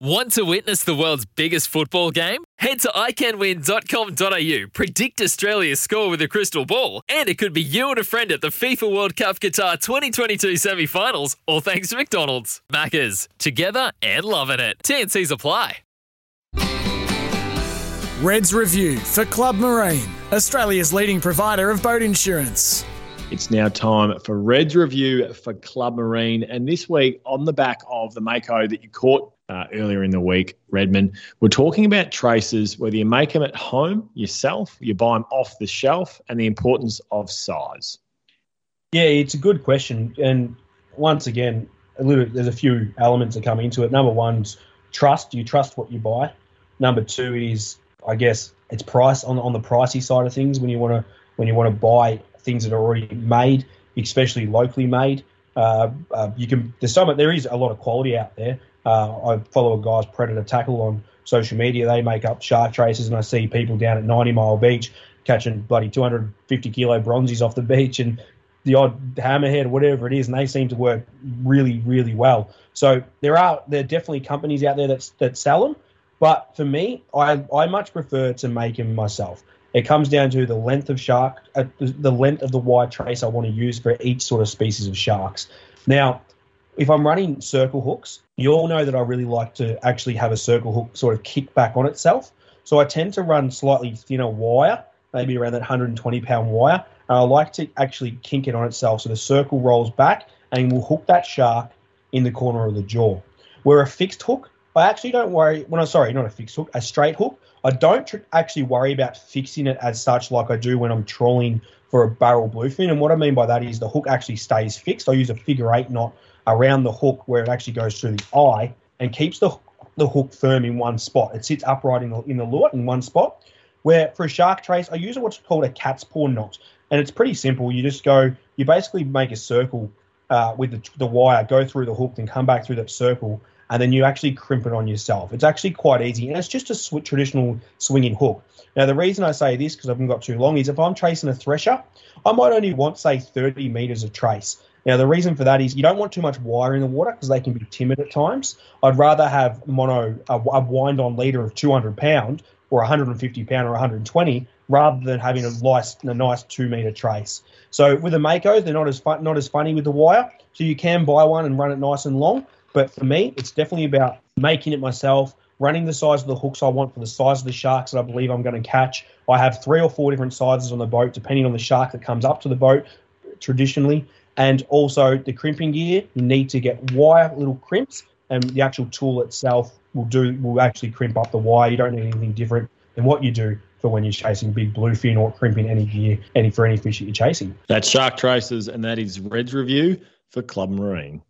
Want to witness the world's biggest football game? Head to iCanWin.com.au, predict Australia's score with a crystal ball, and it could be you and a friend at the FIFA World Cup Qatar 2022 semi finals, all thanks to McDonald's. Maccas, together and loving it. TNC's apply. Reds Review for Club Marine, Australia's leading provider of boat insurance. It's now time for Reds Review for Club Marine. And this week, on the back of the Mako that you caught uh, earlier in the week, Redmond, we're talking about traces, whether you make them at home yourself, you buy them off the shelf, and the importance of size. Yeah, it's a good question. And once again, a little, there's a few elements that come into it. Number one's trust. You trust what you buy. Number two is, I guess, it's price on on the pricey side of things when you want to when you want to buy things that are already made, especially locally made. Uh, uh, you can there's some there is a lot of quality out there. Uh, I follow a guy's Predator Tackle on social media. They make up shark traces, and I see people down at 90 Mile Beach catching bloody 250 kilo bronzies off the beach and the odd hammerhead, or whatever it is, and they seem to work really, really well. So there are there are definitely companies out there that that sell them, but for me, I I much prefer to make them myself. It comes down to the length of shark, uh, the length of the wide trace I want to use for each sort of species of sharks. Now, if I'm running circle hooks, you all know that I really like to actually have a circle hook sort of kick back on itself. So I tend to run slightly thinner wire, maybe around that 120 pound wire. And I like to actually kink it on itself so the circle rolls back and will hook that shark in the corner of the jaw. Where a fixed hook, I actually don't worry. When I'm sorry, not a fixed hook, a straight hook. I don't tr- actually worry about fixing it as such, like I do when I'm trawling for a barrel bluefin. And what I mean by that is the hook actually stays fixed. I use a figure eight knot around the hook where it actually goes through the eye and keeps the the hook firm in one spot. It sits upright in the in the lure in one spot. Where for a shark trace, I use what's called a cat's paw knot, and it's pretty simple. You just go, you basically make a circle uh, with the, the wire, go through the hook, then come back through that circle, and then you actually crimp it on yourself. It's actually quite easy, and it's just a sw- traditional swinging hook. Now, the reason I say this because I haven't got too long is if I'm tracing a thresher, I might only want say 30 meters of trace. Now, the reason for that is you don't want too much wire in the water because they can be timid at times. I'd rather have mono a, a wind on leader of 200 pound or 150 pound or 120 rather than having a nice, a nice two meter trace. So with the Mako, they're not as not as funny with the wire. So you can buy one and run it nice and long. But for me, it's definitely about making it myself, running the size of the hooks I want for the size of the sharks that I believe I'm going to catch. I have three or four different sizes on the boat, depending on the shark that comes up to the boat traditionally. And also the crimping gear, you need to get wire little crimps, and the actual tool itself will do will actually crimp up the wire. You don't need anything different than what you do for when you're chasing big bluefin or crimping any gear, any for any fish that you're chasing. That's Shark Traces, and that is Red's review for Club Marine.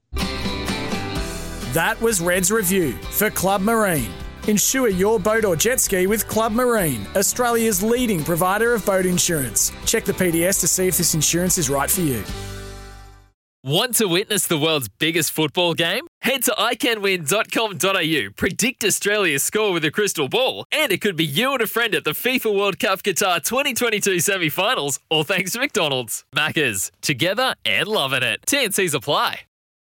That was Red's Review for Club Marine. Insure your boat or jet ski with Club Marine, Australia's leading provider of boat insurance. Check the PDS to see if this insurance is right for you. Want to witness the world's biggest football game? Head to iCanWin.com.au, predict Australia's score with a crystal ball, and it could be you and a friend at the FIFA World Cup Qatar 2022 semi finals, all thanks to McDonald's. Maccas, together and loving it. TNC's apply.